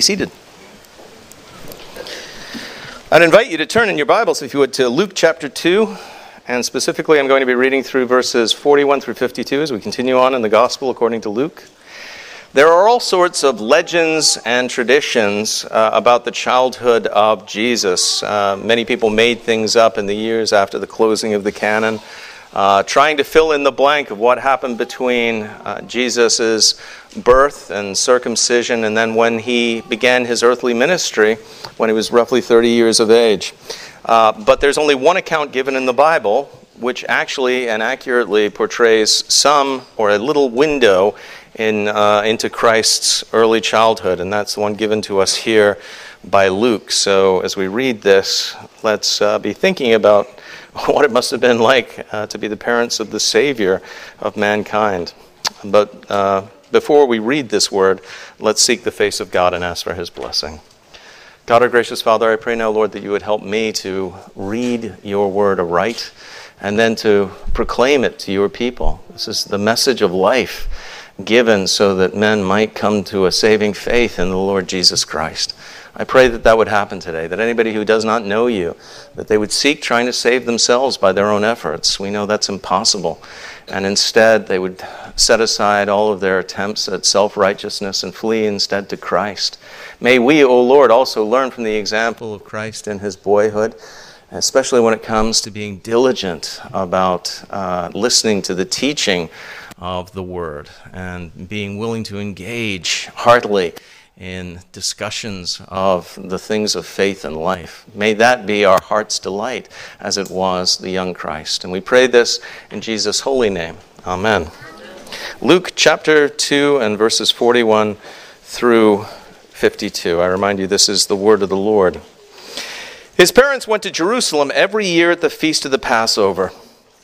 Seated. I'd invite you to turn in your Bibles, if you would, to Luke chapter 2. And specifically, I'm going to be reading through verses 41 through 52 as we continue on in the Gospel according to Luke. There are all sorts of legends and traditions uh, about the childhood of Jesus. Uh, many people made things up in the years after the closing of the canon uh, trying to fill in the blank of what happened between uh, Jesus' birth and circumcision and then when he began his earthly ministry when he was roughly 30 years of age. Uh, but there's only one account given in the Bible which actually and accurately portrays some or a little window in, uh, into Christ's early childhood, and that's the one given to us here by Luke. So as we read this, let's uh, be thinking about what it must have been like uh, to be the parents of the Savior of mankind. But uh, before we read this word, let's seek the face of God and ask for his blessing. God, our gracious Father, I pray now, Lord, that you would help me to read your word aright and then to proclaim it to your people. This is the message of life given so that men might come to a saving faith in the Lord Jesus Christ. I pray that that would happen today, that anybody who does not know you, that they would seek trying to save themselves by their own efforts. We know that's impossible. And instead, they would set aside all of their attempts at self righteousness and flee instead to Christ. May we, O Lord, also learn from the example of Christ in his boyhood, especially when it comes to being diligent about uh, listening to the teaching of the Word and being willing to engage heartily in discussions of the things of faith and life. May that be our heart's delight as it was the young Christ. And we pray this in Jesus' holy name. Amen. Luke chapter 2 and verses 41 through 52. I remind you, this is the word of the Lord. His parents went to Jerusalem every year at the feast of the Passover.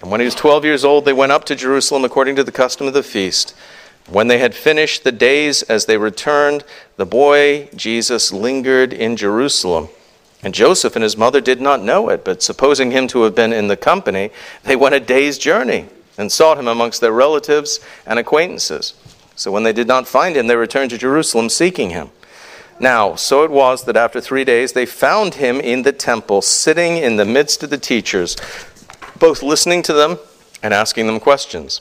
And when he was 12 years old, they went up to Jerusalem according to the custom of the feast. When they had finished the days as they returned, the boy Jesus lingered in Jerusalem. And Joseph and his mother did not know it, but supposing him to have been in the company, they went a day's journey and sought him amongst their relatives and acquaintances. So when they did not find him, they returned to Jerusalem seeking him. Now, so it was that after three days they found him in the temple, sitting in the midst of the teachers, both listening to them and asking them questions.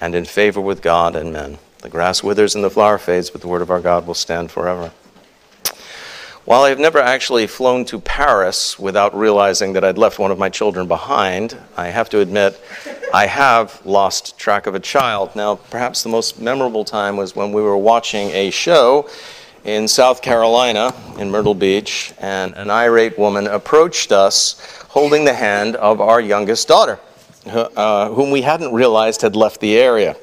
and in favor with God and men. The grass withers and the flower fades, but the word of our God will stand forever. While I've never actually flown to Paris without realizing that I'd left one of my children behind, I have to admit I have lost track of a child. Now, perhaps the most memorable time was when we were watching a show in South Carolina, in Myrtle Beach, and an irate woman approached us holding the hand of our youngest daughter uh, whom we hadn't realized had left the area.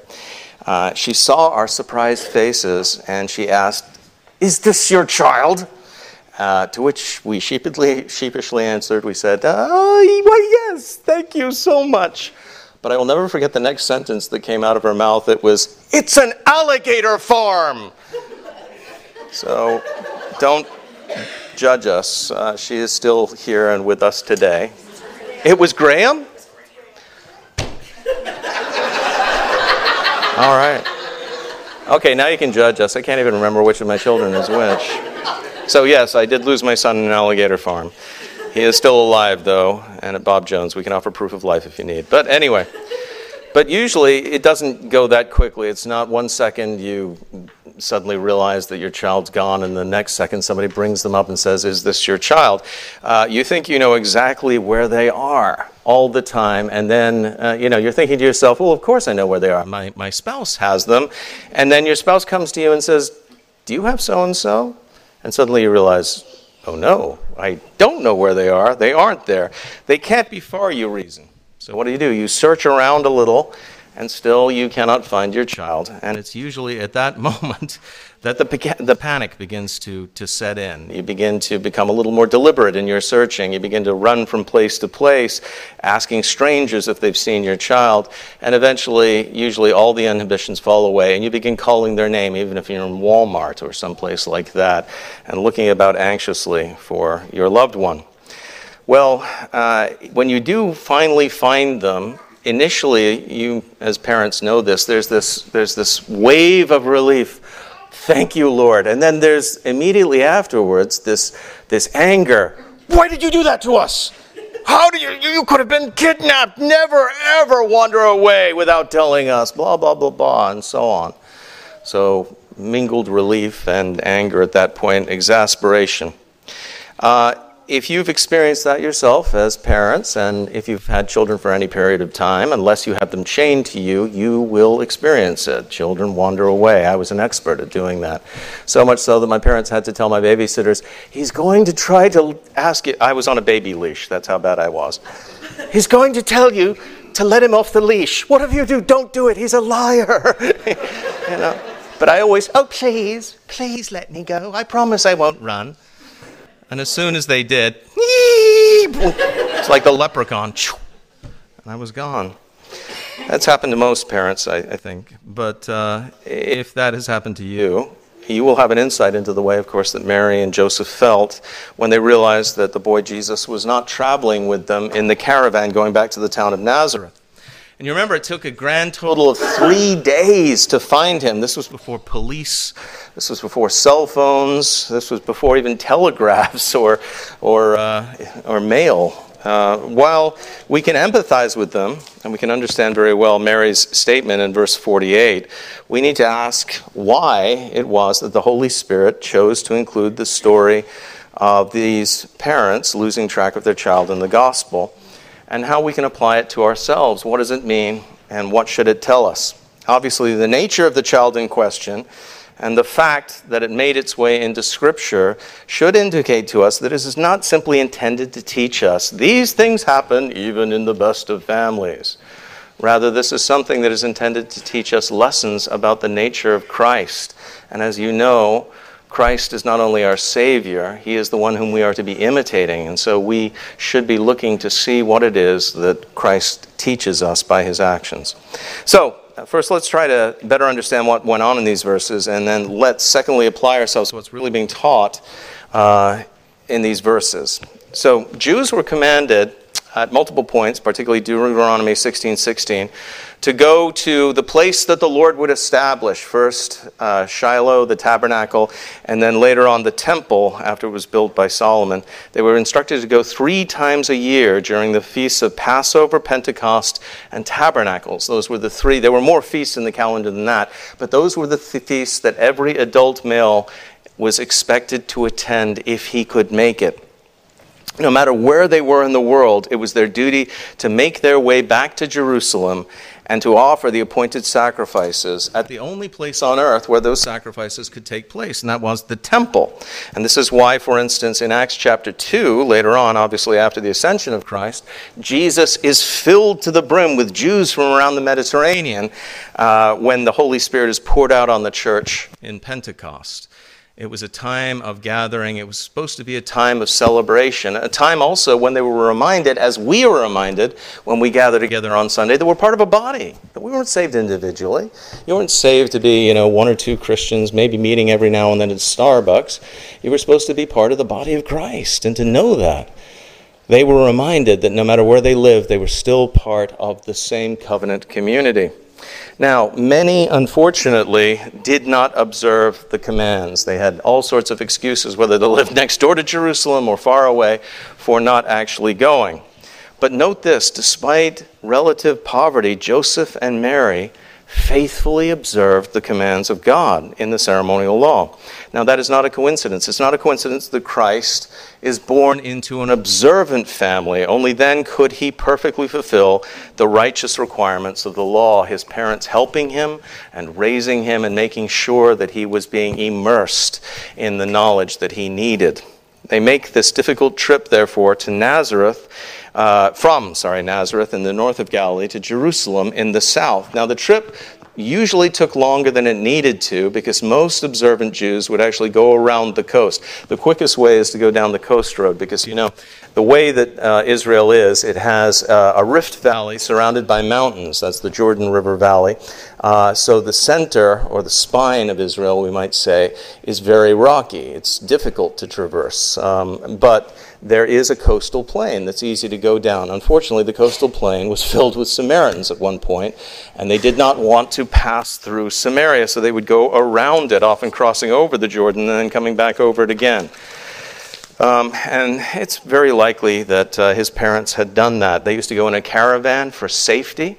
Uh, she saw our surprised faces and she asked, Is this your child? Uh, to which we sheepishly, sheepishly answered, We said, Oh, why, yes, thank you so much. But I will never forget the next sentence that came out of her mouth. It was, It's an alligator farm! so don't judge us. Uh, she is still here and with us today. It was Graham? All right. Okay, now you can judge us. I can't even remember which of my children is which. So, yes, I did lose my son in an alligator farm. He is still alive, though, and at Bob Jones, we can offer proof of life if you need. But anyway, but usually it doesn't go that quickly. It's not one second you suddenly realize that your child's gone, and the next second somebody brings them up and says, Is this your child? Uh, you think you know exactly where they are all the time, and then uh, you know you're thinking to yourself, Well, of course I know where they are. My, my spouse has them. And then your spouse comes to you and says, Do you have so and so? And suddenly you realize, Oh no, I don't know where they are. They aren't there. They can't be far, you reason. So what do you do? You search around a little and still you cannot find your child. And it's usually at that moment that the, the panic begins to, to set in. You begin to become a little more deliberate in your searching. You begin to run from place to place, asking strangers if they've seen your child. And eventually, usually, all the inhibitions fall away, and you begin calling their name, even if you're in Walmart or someplace like that, and looking about anxiously for your loved one. Well, uh, when you do finally find them, initially, you as parents know this, there's this, there's this wave of relief Thank you, Lord. And then there's immediately afterwards this, this anger. Why did you do that to us? How do you, you could have been kidnapped. Never, ever wander away without telling us, blah, blah, blah, blah, and so on. So, mingled relief and anger at that point, exasperation. Uh, if you've experienced that yourself as parents, and if you've had children for any period of time, unless you have them chained to you, you will experience it. Children wander away. I was an expert at doing that. So much so that my parents had to tell my babysitters, he's going to try to ask you. I was on a baby leash. That's how bad I was. He's going to tell you to let him off the leash. Whatever you do, don't do it. He's a liar. you know? But I always, oh, please, please let me go. I promise I won't run. And as soon as they did, it's like the leprechaun, and I was gone. That's happened to most parents, I, I think. But uh, if that has happened to you, you will have an insight into the way, of course, that Mary and Joseph felt when they realized that the boy Jesus was not traveling with them in the caravan going back to the town of Nazareth. And you remember it took a grand total of three days to find him. This was before police, this was before cell phones, this was before even telegraphs or, or, uh, or mail. Uh, while we can empathize with them, and we can understand very well Mary's statement in verse 48, we need to ask why it was that the Holy Spirit chose to include the story of these parents losing track of their child in the gospel and how we can apply it to ourselves. What does it mean, and what should it tell us? Obviously, the nature of the child in question and the fact that it made its way into Scripture should indicate to us that this is not simply intended to teach us these things happen even in the best of families. Rather, this is something that is intended to teach us lessons about the nature of Christ. And as you know, Christ is not only our Savior, He is the one whom we are to be imitating. And so we should be looking to see what it is that Christ teaches us by His actions. So, first, let's try to better understand what went on in these verses, and then let's secondly apply ourselves to what's really being taught uh, in these verses. So, Jews were commanded at multiple points, particularly Deuteronomy 16 16, to go to the place that the Lord would establish. First, uh, Shiloh, the tabernacle, and then later on the temple after it was built by Solomon. They were instructed to go three times a year during the feasts of Passover, Pentecost, and Tabernacles. Those were the three. There were more feasts in the calendar than that, but those were the th- feasts that every adult male was expected to attend if he could make it no matter where they were in the world, it was their duty to make their way back to Jerusalem and to offer the appointed sacrifices at the only place on earth where those sacrifices could take place, and that was the temple. And this is why, for instance, in Acts chapter 2, later on, obviously after the ascension of Christ, Jesus is filled to the brim with Jews from around the Mediterranean uh, when the Holy Spirit is poured out on the church in Pentecost. It was a time of gathering. It was supposed to be a time of celebration, a time also when they were reminded, as we are reminded when we gather together on Sunday, that we're part of a body, that we weren't saved individually. You weren't saved to be, you know, one or two Christians, maybe meeting every now and then at Starbucks. You were supposed to be part of the body of Christ and to know that. They were reminded that no matter where they lived, they were still part of the same covenant community. Now, many, unfortunately, did not observe the commands. They had all sorts of excuses, whether they lived next door to Jerusalem or far away, for not actually going. But note this despite relative poverty, Joseph and Mary faithfully observed the commands of God in the ceremonial law. Now, that is not a coincidence. It's not a coincidence that Christ is born into an observant family. Only then could he perfectly fulfill the righteous requirements of the law, his parents helping him and raising him and making sure that he was being immersed in the knowledge that he needed. They make this difficult trip, therefore, to Nazareth, uh, from, sorry, Nazareth in the north of Galilee to Jerusalem in the south. Now, the trip usually took longer than it needed to because most observant Jews would actually go around the coast. The quickest way is to go down the coast road because, you know, the way that uh, Israel is, it has uh, a rift valley surrounded by mountains. That's the Jordan River Valley. Uh, so the center, or the spine of Israel, we might say, is very rocky. It's difficult to traverse. Um, but there is a coastal plain that's easy to go down. Unfortunately, the coastal plain was filled with Samaritans at one point, and they did not want to pass through Samaria, so they would go around it, often crossing over the Jordan and then coming back over it again. Um, and it's very likely that uh, his parents had done that. They used to go in a caravan for safety,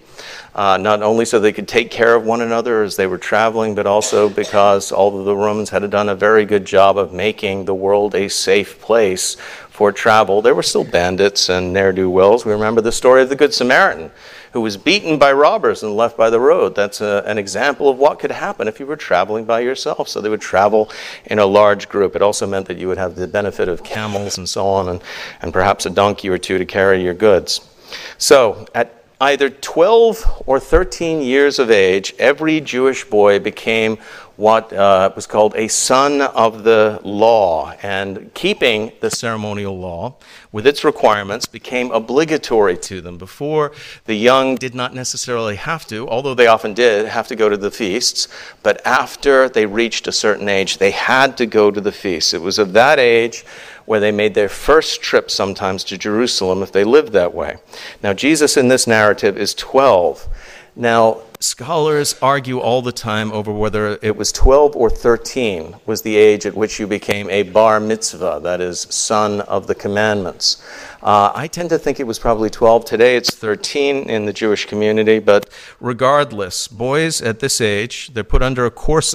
uh, not only so they could take care of one another as they were traveling, but also because although the Romans had done a very good job of making the world a safe place for travel, there were still bandits and ne'er do wells. We remember the story of the Good Samaritan who was beaten by robbers and left by the road. That's a, an example of what could happen if you were traveling by yourself. So they would travel in a large group. It also meant that you would have the benefit of camels and so on, and, and perhaps a donkey or two to carry your goods. So at either 12 or 13 years of age, every Jewish boy became what uh, was called a son of the law. And keeping the ceremonial law with its requirements became obligatory to them. Before, the young did not necessarily have to, although they often did, have to go to the feasts. But after they reached a certain age, they had to go to the feasts. It was of that age where they made their first trip sometimes to Jerusalem if they lived that way. Now, Jesus in this narrative is 12. Now, scholars argue all the time over whether it was 12 or 13 was the age at which you became a bar mitzvah, that is, son of the commandments. Uh, I tend to think it was probably 12. Today it's 13 in the Jewish community, but regardless, boys at this age, they're put under a course,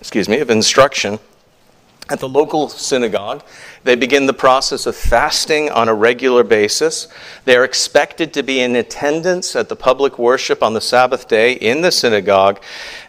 excuse me, of instruction at the local synagogue. They begin the process of fasting on a regular basis. They are expected to be in attendance at the public worship on the Sabbath day in the synagogue.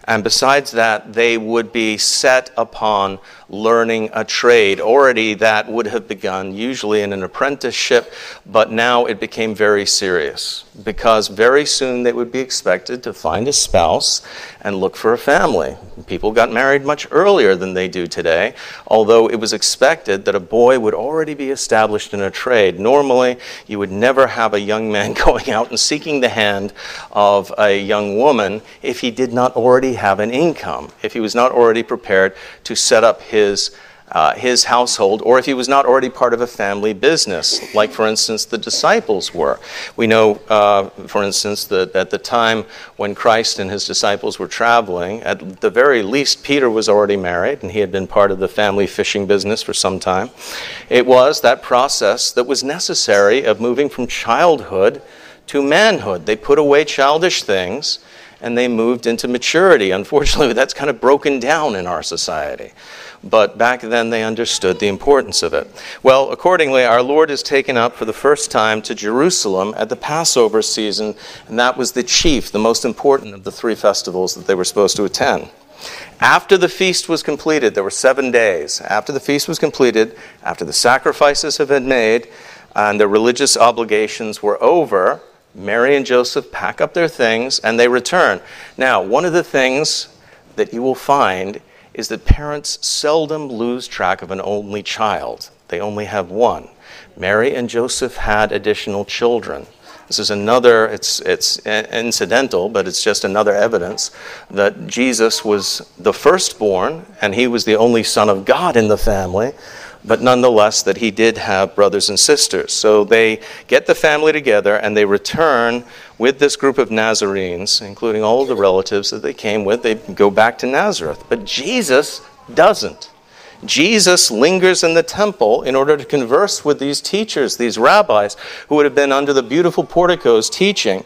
And besides that, they would be set upon learning a trade. Already that would have begun, usually in an apprenticeship, but now it became very serious because very soon they would be expected to find a spouse and look for a family. People got married much earlier than they do today, although it was expected that a boy would already be established in a trade. Normally, you would never have a young man going out and seeking the hand of a young woman if he did not already have an income, if he was not already prepared to set up his uh, his household, or if he was not already part of a family business, like, for instance, the disciples were. We know, uh, for instance, that at the time when Christ and his disciples were traveling, at the very least, Peter was already married, and he had been part of the family fishing business for some time. It was that process that was necessary of moving from childhood to manhood. They put away childish things and they moved into maturity. Unfortunately, that's kind of broken down in our society but back then they understood the importance of it. Well, accordingly, our Lord is taken up for the first time to Jerusalem at the Passover season, and that was the chief, the most important of the three festivals that they were supposed to attend. After the feast was completed, there were seven days. After the feast was completed, after the sacrifices had been made, and the religious obligations were over, Mary and Joseph pack up their things and they return. Now, one of the things that you will find is that parents seldom lose track of an only child. They only have one. Mary and Joseph had additional children. This is another, it's, it's incidental, but it's just another evidence that Jesus was the firstborn and he was the only Son of God in the family, but nonetheless that he did have brothers and sisters. So they get the family together and they return with this group of Nazarenes, including all the relatives that they came with. They go back to Nazareth. But Jesus doesn't. Jesus lingers in the temple in order to converse with these teachers, these rabbis, who would have been under the beautiful porticos teaching.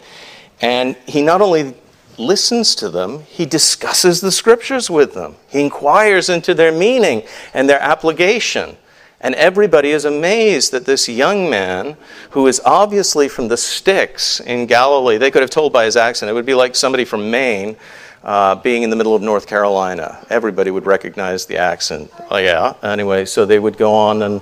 And he not only listens to them, he discusses the scriptures with them. He inquires into their meaning and their application. And everybody is amazed that this young man, who is obviously from the sticks in Galilee, they could have told by his accent, it would be like somebody from Maine, uh, being in the middle of North Carolina. Everybody would recognize the accent. Oh, yeah. Anyway, so they would go on and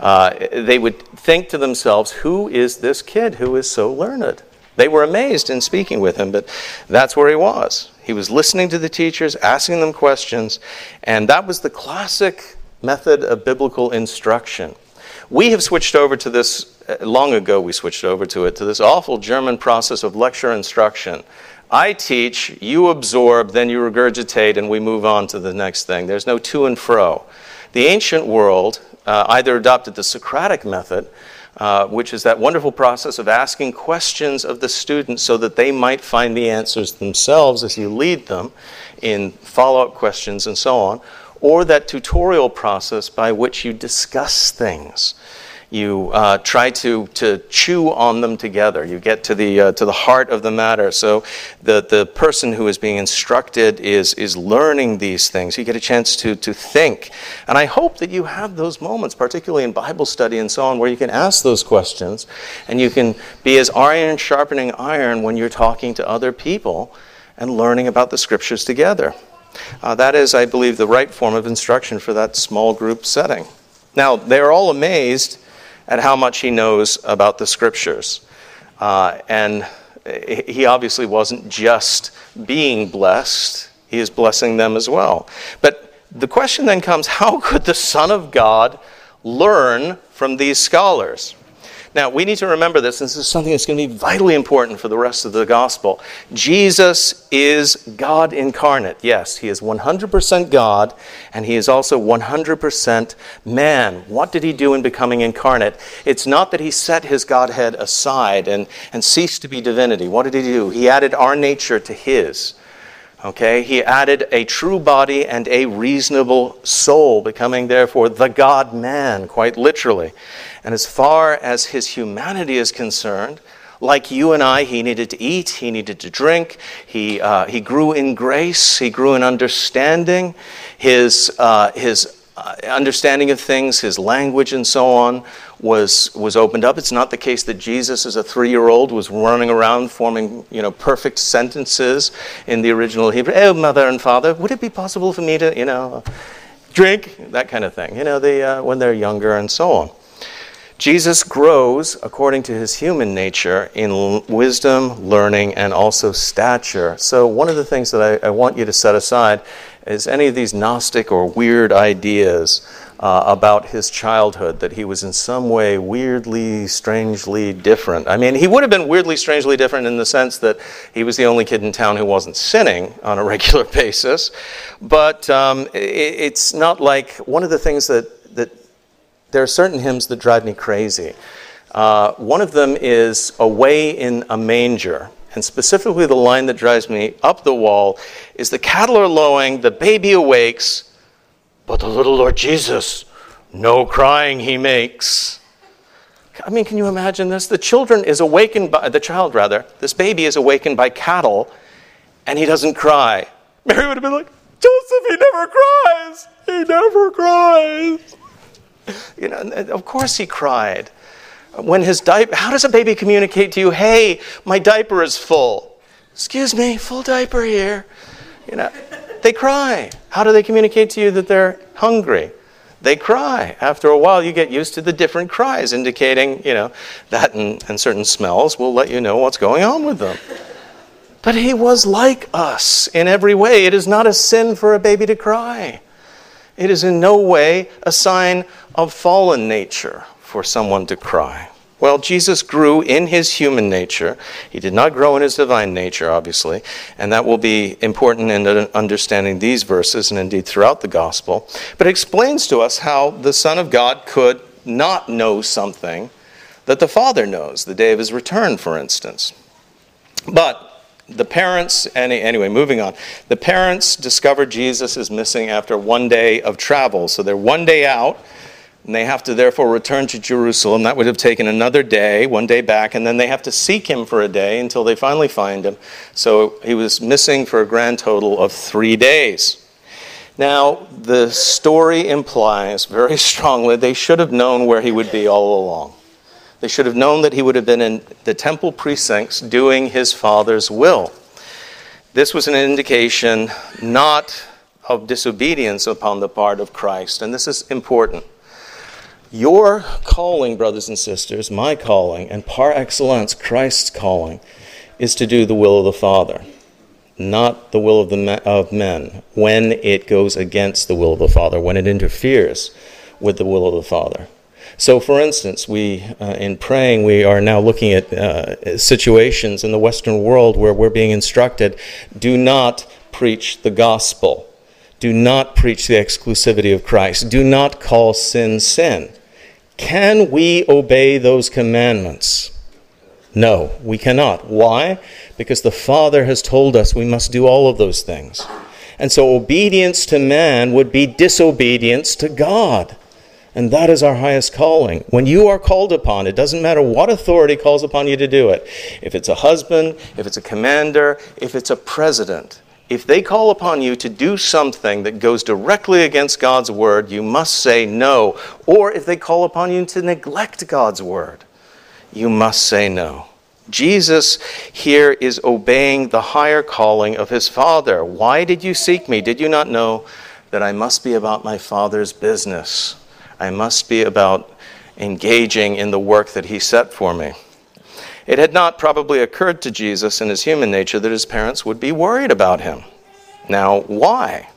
uh, they would think to themselves, who is this kid who is so learned? They were amazed in speaking with him, but that's where he was. He was listening to the teachers, asking them questions, and that was the classic method of biblical instruction. We have switched over to this, uh, long ago we switched over to it, to this awful German process of lecture instruction I teach, you absorb, then you regurgitate, and we move on to the next thing. There's no to and fro. The ancient world uh, either adopted the Socratic method, uh, which is that wonderful process of asking questions of the students so that they might find the answers themselves as you lead them in follow up questions and so on, or that tutorial process by which you discuss things you uh, try to, to chew on them together. You get to the, uh, to the heart of the matter. So the, the person who is being instructed is, is learning these things. You get a chance to, to think. And I hope that you have those moments, particularly in Bible study and so on, where you can ask those questions and you can be as iron sharpening iron when you're talking to other people and learning about the scriptures together. Uh, that is, I believe, the right form of instruction for that small group setting. Now, they're all amazed at how much he knows about the scriptures. Uh, and he obviously wasn't just being blessed, he is blessing them as well. But the question then comes how could the Son of God learn from these scholars? Now, we need to remember this. This is something that's going to be vitally important for the rest of the gospel. Jesus is God incarnate. Yes, he is 100% God, and he is also 100% man. What did he do in becoming incarnate? It's not that he set his Godhead aside and, and ceased to be divinity. What did he do? He added our nature to his. Okay, he added a true body and a reasonable soul, becoming therefore the God man, quite literally. And as far as his humanity is concerned, like you and I, he needed to eat, he needed to drink, he, uh, he grew in grace, he grew in understanding. His, uh, his uh, understanding of things, his language, and so on was, was opened up. It's not the case that Jesus, as a three year old, was running around forming you know, perfect sentences in the original Hebrew. Oh, mother and father, would it be possible for me to, you know, drink? That kind of thing, you know, the, uh, when they're younger and so on. Jesus grows according to his human nature in wisdom, learning, and also stature. So, one of the things that I, I want you to set aside is any of these Gnostic or weird ideas uh, about his childhood, that he was in some way weirdly, strangely different. I mean, he would have been weirdly, strangely different in the sense that he was the only kid in town who wasn't sinning on a regular basis. But um, it, it's not like one of the things that, that there are certain hymns that drive me crazy. Uh, one of them is Away in a Manger. And specifically, the line that drives me up the wall is the cattle are lowing, the baby awakes, but the little Lord Jesus, no crying he makes. I mean, can you imagine this? The children is awakened by the child rather, this baby is awakened by cattle, and he doesn't cry. Mary would have been like, Joseph, he never cries. He never cries. You know, of course he cried when his diaper, how does a baby communicate to you, hey, my diaper is full? Excuse me, full diaper here. You know, they cry. How do they communicate to you that they're hungry? They cry. After a while, you get used to the different cries, indicating, you know, that and, and certain smells will let you know what's going on with them. But he was like us in every way. It is not a sin for a baby to cry. It is in no way a sign of fallen nature for someone to cry? Well, Jesus grew in his human nature. He did not grow in his divine nature, obviously, and that will be important in understanding these verses and indeed throughout the gospel. But it explains to us how the Son of God could not know something that the Father knows, the day of his return, for instance. But the parents, any, anyway, moving on. The parents discover Jesus is missing after one day of travel. So they're one day out and they have to therefore return to Jerusalem. That would have taken another day, one day back, and then they have to seek him for a day until they finally find him. So he was missing for a grand total of three days. Now, the story implies very strongly they should have known where he would be all along. They should have known that he would have been in the temple precincts doing his father's will. This was an indication not of disobedience upon the part of Christ, and this is important. Your calling, brothers and sisters, my calling, and par excellence, Christ's calling, is to do the will of the Father, not the will of, the of men, when it goes against the will of the Father, when it interferes with the will of the Father. So, for instance, we, uh, in praying, we are now looking at uh, situations in the Western world where we're being instructed do not preach the gospel. Do not preach the exclusivity of Christ. Do not call sin sin. Can we obey those commandments? No, we cannot. Why? Because the Father has told us we must do all of those things. And so obedience to man would be disobedience to God. And that is our highest calling. When you are called upon, it doesn't matter what authority calls upon you to do it. If it's a husband, if it's a commander, if it's a president, if they call upon you to do something that goes directly against God's word, you must say no. Or if they call upon you to neglect God's word, you must say no. Jesus here is obeying the higher calling of his Father. Why did you seek me? Did you not know that I must be about my Father's business? I must be about engaging in the work that he set for me. It had not probably occurred to Jesus in his human nature that his parents would be worried about him. Now, why?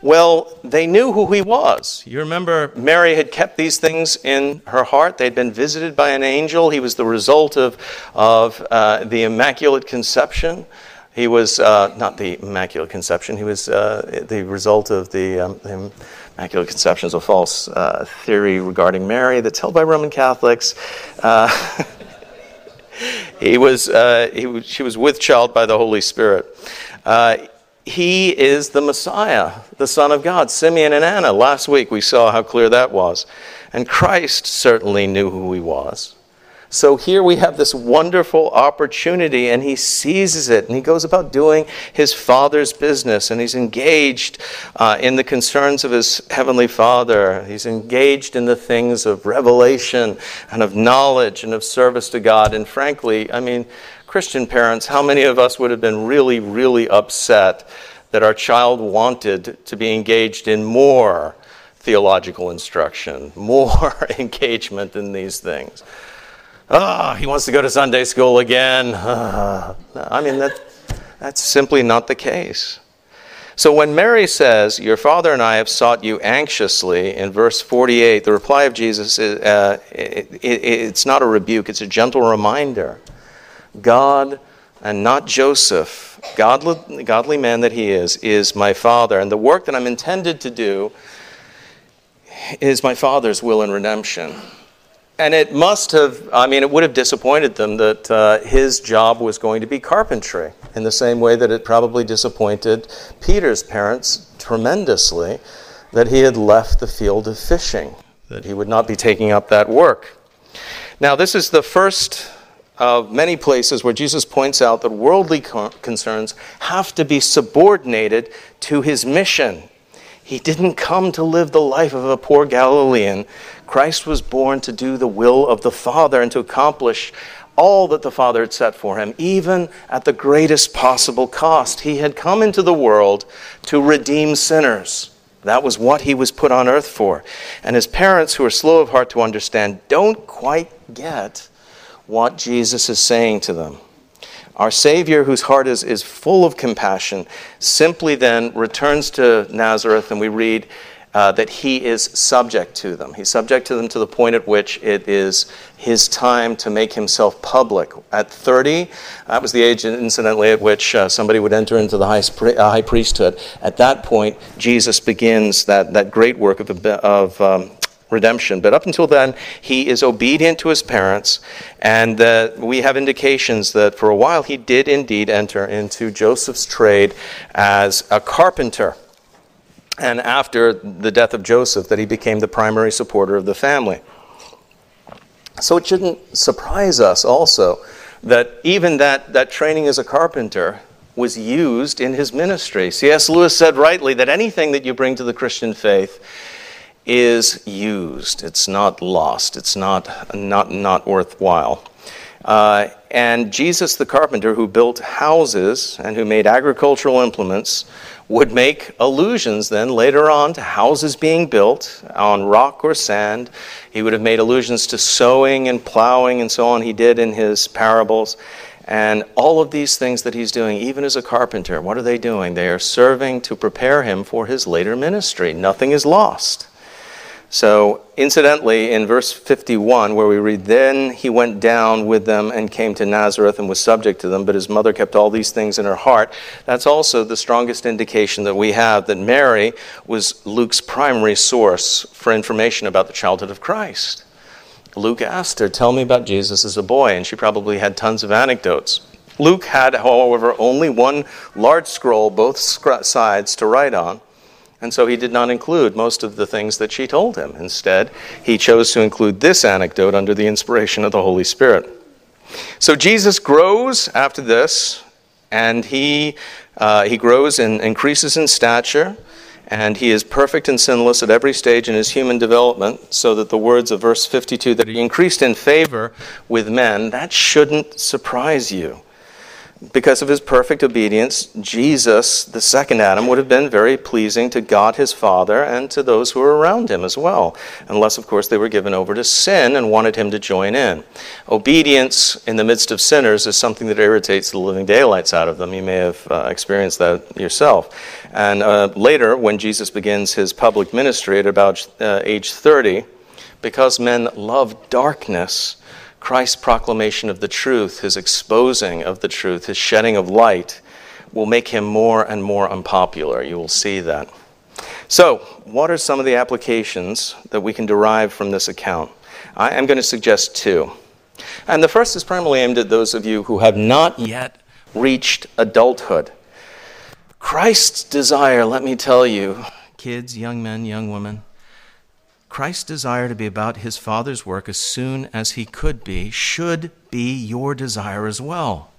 Well, they knew who he was. You remember Mary had kept these things in her heart. They'd been visited by an angel. He was the result of, of uh, the Immaculate Conception. He was uh, not the Immaculate Conception, he was uh, the result of the, um, the Immaculate Conception is a false uh, theory regarding Mary that's held by Roman Catholics. He was, uh, he, she was with child by the Holy Spirit. Uh, he is the Messiah, the Son of God. Simeon and Anna, last week we saw how clear that was. And Christ certainly knew who he was. So here we have this wonderful opportunity, and he seizes it, and he goes about doing his father's business, and he's engaged uh, in the concerns of his heavenly father. He's engaged in the things of revelation and of knowledge and of service to God. And frankly, I mean, Christian parents, how many of us would have been really, really upset that our child wanted to be engaged in more theological instruction, more engagement in these things? Oh, he wants to go to Sunday school again. Uh, I mean, that, that's simply not the case. So when Mary says, Your father and I have sought you anxiously, in verse 48, the reply of Jesus is uh, it, it, it's not a rebuke, it's a gentle reminder. God and not Joseph, godly, godly man that he is, is my father. And the work that I'm intended to do is my father's will and redemption. And it must have, I mean, it would have disappointed them that uh, his job was going to be carpentry, in the same way that it probably disappointed Peter's parents tremendously that he had left the field of fishing, that he would not be taking up that work. Now, this is the first of many places where Jesus points out that worldly concerns have to be subordinated to his mission. He didn't come to live the life of a poor Galilean Christ was born to do the will of the Father and to accomplish all that the Father had set for him, even at the greatest possible cost. He had come into the world to redeem sinners. That was what he was put on earth for. And his parents, who are slow of heart to understand, don't quite get what Jesus is saying to them. Our Savior, whose heart is, is full of compassion, simply then returns to Nazareth, and we read, uh, that he is subject to them. He's subject to them to the point at which it is his time to make himself public. At 30, that was the age, incidentally, at which uh, somebody would enter into the high, uh, high, priesthood. At that point, Jesus begins that, that great work of, of um, redemption. But up until then, he is obedient to his parents, and we have indications that for a while he did indeed enter into Joseph's trade as a carpenter and after the death of Joseph, that he became the primary supporter of the family. So it shouldn't surprise us also that even that, that training as a carpenter was used in his ministry. C.S. Lewis said rightly that anything that you bring to the Christian faith is used. It's not lost. It's not, not, not worthwhile. Uh, and Jesus, the carpenter, who built houses and who made agricultural implements, would make allusions then later on to houses being built on rock or sand. He would have made allusions to sowing and plowing and so on, he did in his parables. And all of these things that he's doing, even as a carpenter, what are they doing? They are serving to prepare him for his later ministry. Nothing is lost. So, incidentally, in verse 51, where we read, Then he went down with them and came to Nazareth and was subject to them, but his mother kept all these things in her heart. That's also the strongest indication that we have that Mary was Luke's primary source for information about the childhood of Christ. Luke asked her, Tell me about Jesus as a boy, and she probably had tons of anecdotes. Luke had, however, only one large scroll, both sides, to write on. And so he did not include most of the things that she told him. Instead, he chose to include this anecdote under the inspiration of the Holy Spirit. So Jesus grows after this, and he, uh, he grows and increases in stature, and he is perfect and sinless at every stage in his human development, so that the words of verse 52 that he increased in favor with men, that shouldn't surprise you because of his perfect obedience, Jesus, the second Adam, would have been very pleasing to God his Father and to those who were around him as well, unless, of course, they were given over to sin and wanted him to join in. Obedience in the midst of sinners is something that irritates the living daylights out of them. You may have uh, experienced that yourself. And uh, later, when Jesus begins his public ministry at about uh, age 30, because men love darkness, Christ's proclamation of the truth, his exposing of the truth, his shedding of light, will make him more and more unpopular. You will see that. So, what are some of the applications that we can derive from this account? I am going to suggest two. And the first is primarily aimed at those of you who have not yet reached adulthood. Christ's desire, let me tell you, kids, young men, young women, Christ's desire to be about his Father's work as soon as he could be should be your desire as well.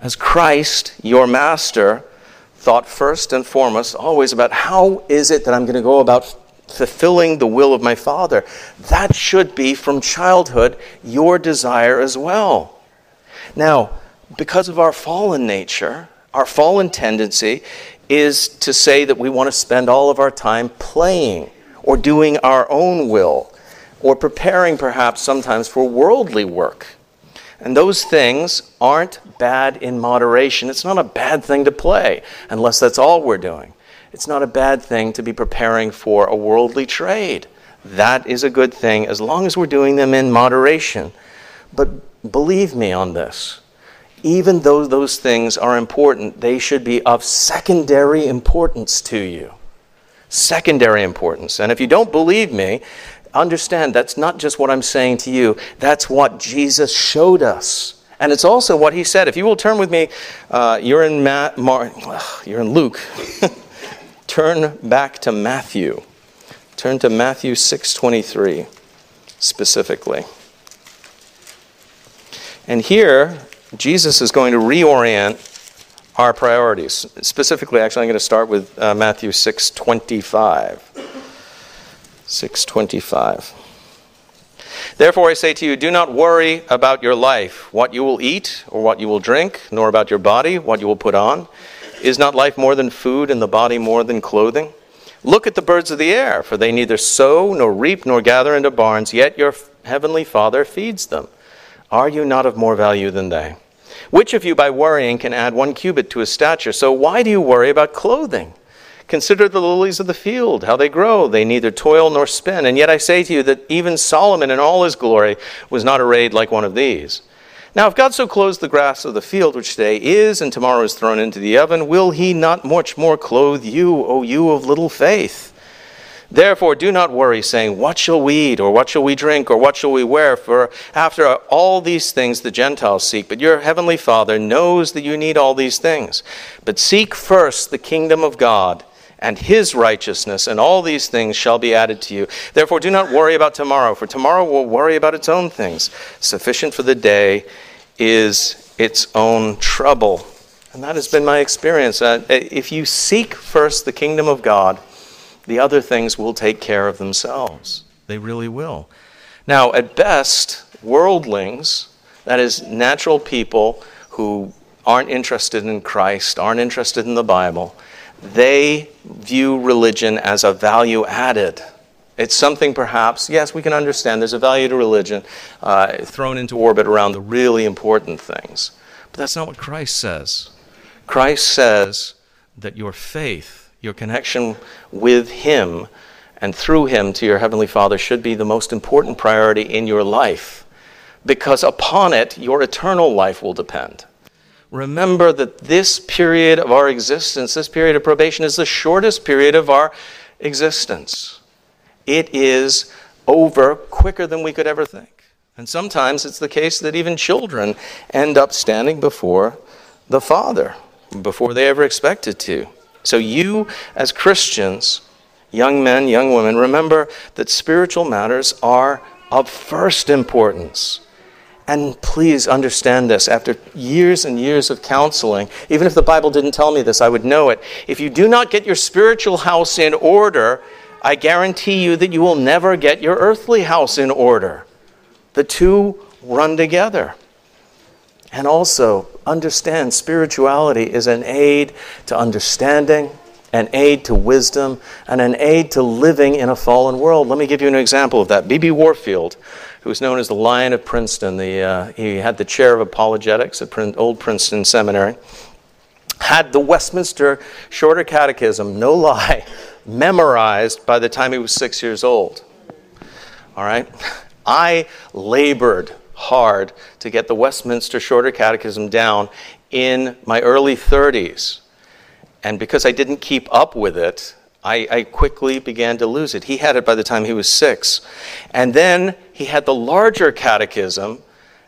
As Christ, your Master, thought first and foremost always about how is it that I'm going to go about fulfilling the will of my Father, that should be from childhood your desire as well. Now, because of our fallen nature, our fallen tendency is to say that we want to spend all of our time playing or doing our own will, or preparing perhaps sometimes for worldly work. And those things aren't bad in moderation. It's not a bad thing to play, unless that's all we're doing. It's not a bad thing to be preparing for a worldly trade. That is a good thing as long as we're doing them in moderation. But believe me on this. Even though those things are important, they should be of secondary importance to you secondary importance. And if you don't believe me, understand that's not just what I'm saying to you, that's what Jesus showed us. And it's also what he said. If you will turn with me, uh, you're in Ma- Mar- you're in Luke. turn back to Matthew. Turn to Matthew 6:23 specifically. And here Jesus is going to reorient our priorities. Specifically, actually, I'm going to start with uh, Matthew 6:25. 6:25. Therefore I say to you, do not worry about your life, what you will eat or what you will drink, nor about your body, what you will put on. Is not life more than food and the body more than clothing? Look at the birds of the air, for they neither sow nor reap nor gather into barns, yet your heavenly Father feeds them. Are you not of more value than they? Which of you by worrying can add one cubit to his stature? So why do you worry about clothing? Consider the lilies of the field, how they grow. They neither toil nor spin. And yet I say to you that even Solomon in all his glory was not arrayed like one of these. Now, if God so clothes the grass of the field, which today is and tomorrow is thrown into the oven, will he not much more clothe you, O you of little faith? Therefore, do not worry, saying, What shall we eat, or what shall we drink, or what shall we wear? For after all these things the Gentiles seek. But your heavenly Father knows that you need all these things. But seek first the kingdom of God and his righteousness, and all these things shall be added to you. Therefore, do not worry about tomorrow, for tomorrow will worry about its own things. Sufficient for the day is its own trouble. And that has been my experience. Uh, if you seek first the kingdom of God, the other things will take care of themselves. They really will. Now, at best, worldlings That is, natural people who aren't interested in Christ, aren't interested in the Bible, they view religion as a value added. It's something perhaps, yes, we can understand there's a value to religion uh, thrown into orbit around the really important things. But that's not what Christ says. Christ says that your faith, your connection with Him, and through Him to your Heavenly Father should be the most important priority in your life, because upon it, your eternal life will depend. Remember that this period of our existence, this period of probation, is the shortest period of our existence. It is over quicker than we could ever think. And sometimes it's the case that even children end up standing before the Father before they ever expected to. So, you as Christians, young men, young women, remember that spiritual matters are of first importance. And please understand this. After years and years of counseling, even if the Bible didn't tell me this, I would know it. If you do not get your spiritual house in order, I guarantee you that you will never get your earthly house in order. The two run together. And also, understand spirituality is an aid to understanding, an aid to wisdom, and an aid to living in a fallen world. Let me give you an example of that. B.B. Warfield, who was known as the Lion of Princeton, the, uh, he had the chair of apologetics at Prin- Old Princeton Seminary, had the Westminster Shorter Catechism, no lie, memorized by the time he was six years old. All right? I labored hard to get the Westminster Shorter Catechism down in my early 30s. And because I didn't keep up with it, I, I, quickly began to lose it. He had it by the time he was six. And then he had the larger catechism.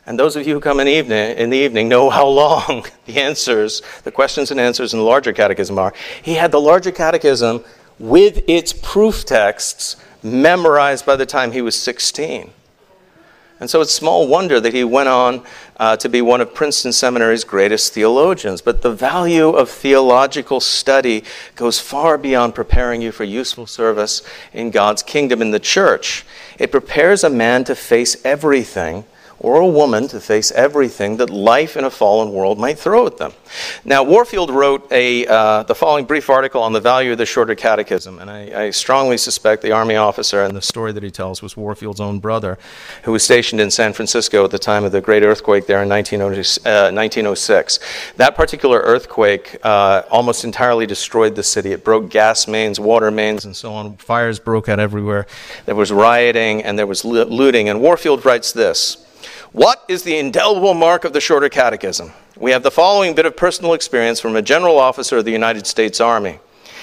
And those of you who come in, evening, in the evening know how long the answers, the questions and answers in the larger catechism are. He had the larger catechism with its proof texts memorized by the time he was 16. And so it's small wonder that he went on uh, to be one of Princeton Seminary's greatest theologians. But the value of theological study goes far beyond preparing you for useful service in God's kingdom in the church. It prepares a man to face everything or a woman to face everything that life in a fallen world might throw at them. Now, Warfield wrote a, uh, the following brief article on the value of the Shorter Catechism, and I, I, strongly suspect the Army officer and the story that he tells was Warfield's own brother, who was stationed in San Francisco at the time of the great earthquake there in 1906. Uh, that particular earthquake uh, almost entirely destroyed the city. It broke gas mains, water mains, and so on. Fires broke out everywhere. There was rioting and there was looting. And Warfield writes this. What is the indelible mark of the Shorter Catechism? We have the following bit of personal experience from a general officer of the United States Army.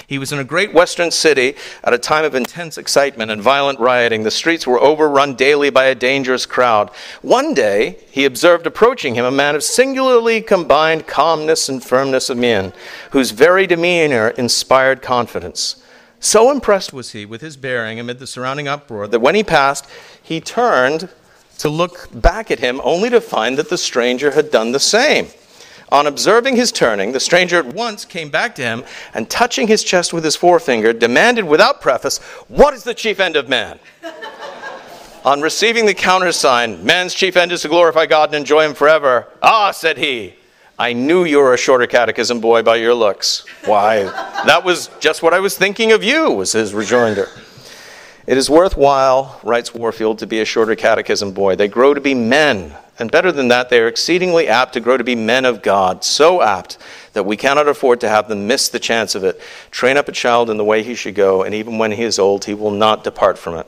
He was in a great western city at a time of intense excitement and violent rioting. The streets were overrun daily by a dangerous crowd. One day, he observed approaching him a man of singularly combined calmness and firmness of mien, whose very demeanor inspired confidence. So impressed was he with his bearing amid the surrounding uproar that when he passed, he turned to look back at him, only to find that the stranger had done the same. On observing his turning, the stranger at once came back to him and, touching his chest with his forefinger, demanded without preface, What is the chief end of man? On receiving the countersign, Man's chief end is to glorify God and enjoy Him forever. Ah, said he, I knew you were a shorter catechism boy by your looks. Why, that was just what I was thinking of you, was his rejoinder. It is worthwhile, writes Warfield, to be a shorter catechism boy. They grow to be men. And better than that, they are exceedingly apt to grow to be men of God, so apt that we cannot afford to have them miss the chance of it. Train up a child in the way he should go, and even when he is old, he will not depart from it.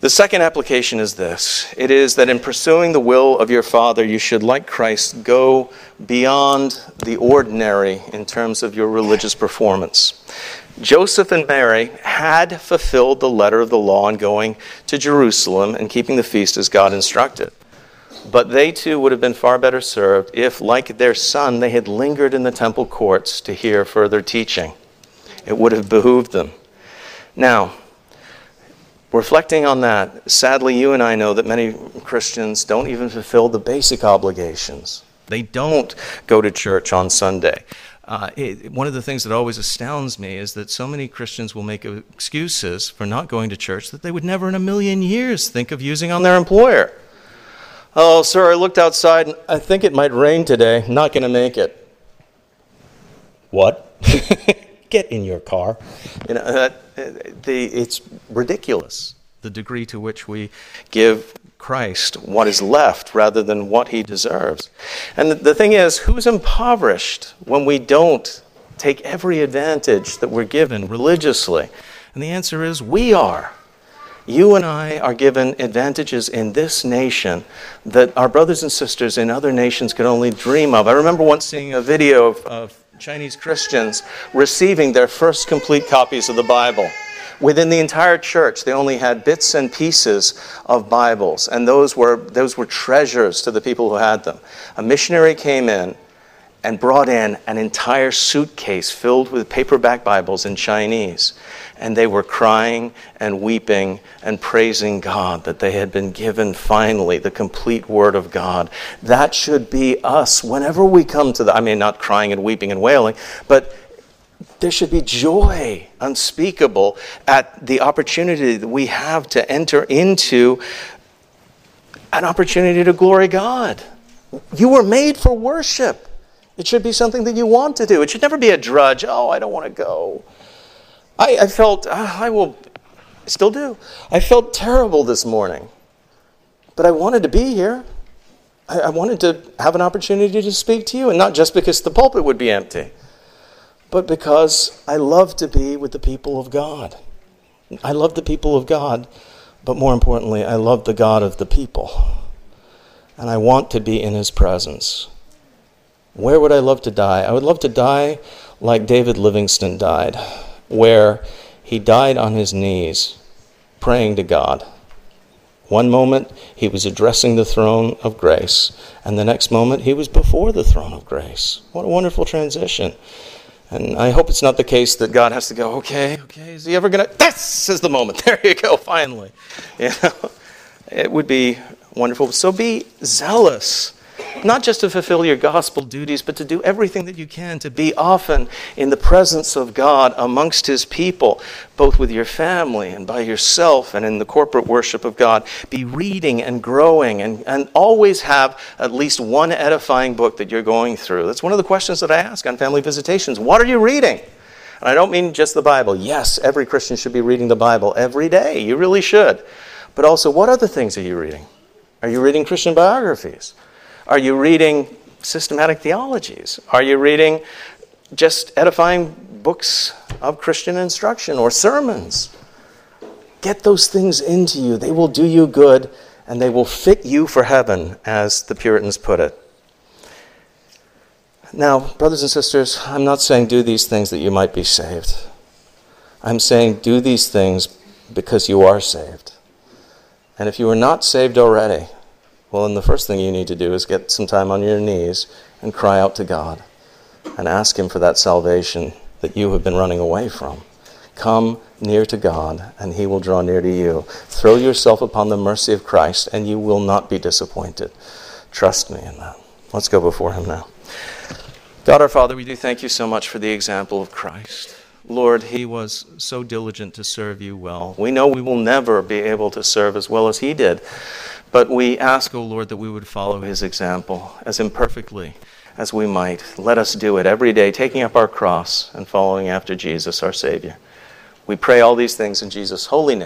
The second application is this it is that in pursuing the will of your Father, you should, like Christ, go beyond the ordinary in terms of your religious performance. Joseph and Mary had fulfilled the letter of the law in going to Jerusalem and keeping the feast as God instructed. But they too would have been far better served if, like their son, they had lingered in the temple courts to hear further teaching. It would have behooved them. Now, reflecting on that, sadly, you and I know that many Christians don't even fulfill the basic obligations. They don't go to church on Sunday. Uh, it, one of the things that always astounds me is that so many Christians will make excuses for not going to church that they would never in a million years think of using on their employer. Oh, sir, I looked outside and I think it might rain today. Not going to make it. What? Get in your car. You know, uh, the, it's ridiculous the degree to which we give Christ what is left rather than what he deserves. And the, thing is, who's impoverished when we don't take every advantage that we're given religiously? And the answer is we are. You and I are given advantages in this nation that our brothers and sisters in other nations could only dream of. I remember once seeing a video of, of Chinese Christians receiving their first complete copies of the Bible. Within the entire church, they only had bits and pieces of Bibles, and those were, those were treasures to the people who had them. A missionary came in and brought in an entire suitcase filled with paperback Bibles in Chinese. And they were crying and weeping and praising God that they had been given finally the complete Word of God. That should be us whenever we come to the, I mean, not crying and weeping and wailing, but there should be joy unspeakable at the opportunity that we have to enter into an opportunity to glory God. You were made for worship. It should be something that you want to do. It should never be a drudge. Oh, I don't want to go. I, I felt, uh, I will, still do. I felt terrible this morning, but I wanted to be here. I, I wanted to have an opportunity to speak to you, and not just because the pulpit would be empty but because I love to be with the people of God. I love the people of God, but more importantly, I love the God of the people. And I want to be in his presence. Where would I love to die? I would love to die like David Livingstone died, where he died on his knees, praying to God. One moment he was addressing the throne of grace, and the next moment he was before the throne of grace. What a wonderful transition. And I hope it's not the case that God has to go, okay, okay, is he ever going to? This is the moment. There you go, finally. You know, it would be wonderful. So be zealous not just to fulfill your gospel duties, but to do everything that you can to be often in the presence of God amongst His people, both with your family and by yourself and in the corporate worship of God. Be reading and growing and, and always have at least one edifying book that you're going through. That's one of the questions that I ask on family visitations. What are you reading? And I don't mean just the Bible. Yes, every Christian should be reading the Bible every day. You really should. But also, what other things are you reading? Are you reading Christian biographies? Are you reading systematic theologies? Are you reading just edifying books of Christian instruction or sermons? Get those things into you. They will do you good and they will fit you for heaven, as the Puritans put it. Now, brothers and sisters, I'm not saying do these things that you might be saved. I'm saying do these things because you are saved. And if you are not saved already, well, then the first thing you need to do is get some time on your knees and cry out to God and ask Him for that salvation that you have been running away from. Come near to God, and He will draw near to you. Throw yourself upon the mercy of Christ, and you will not be disappointed. Trust me in that. Let's go before Him now. God our Father, we do thank you so much for the example of Christ. Lord, he was so diligent to serve you well. We know we will never be able to serve as well as he did. But we ask, O oh Lord, that we would follow his example as imperfectly as we might. Let us do it every day, taking up our cross and following after Jesus, our Savior. We pray all these things in Jesus' holy name.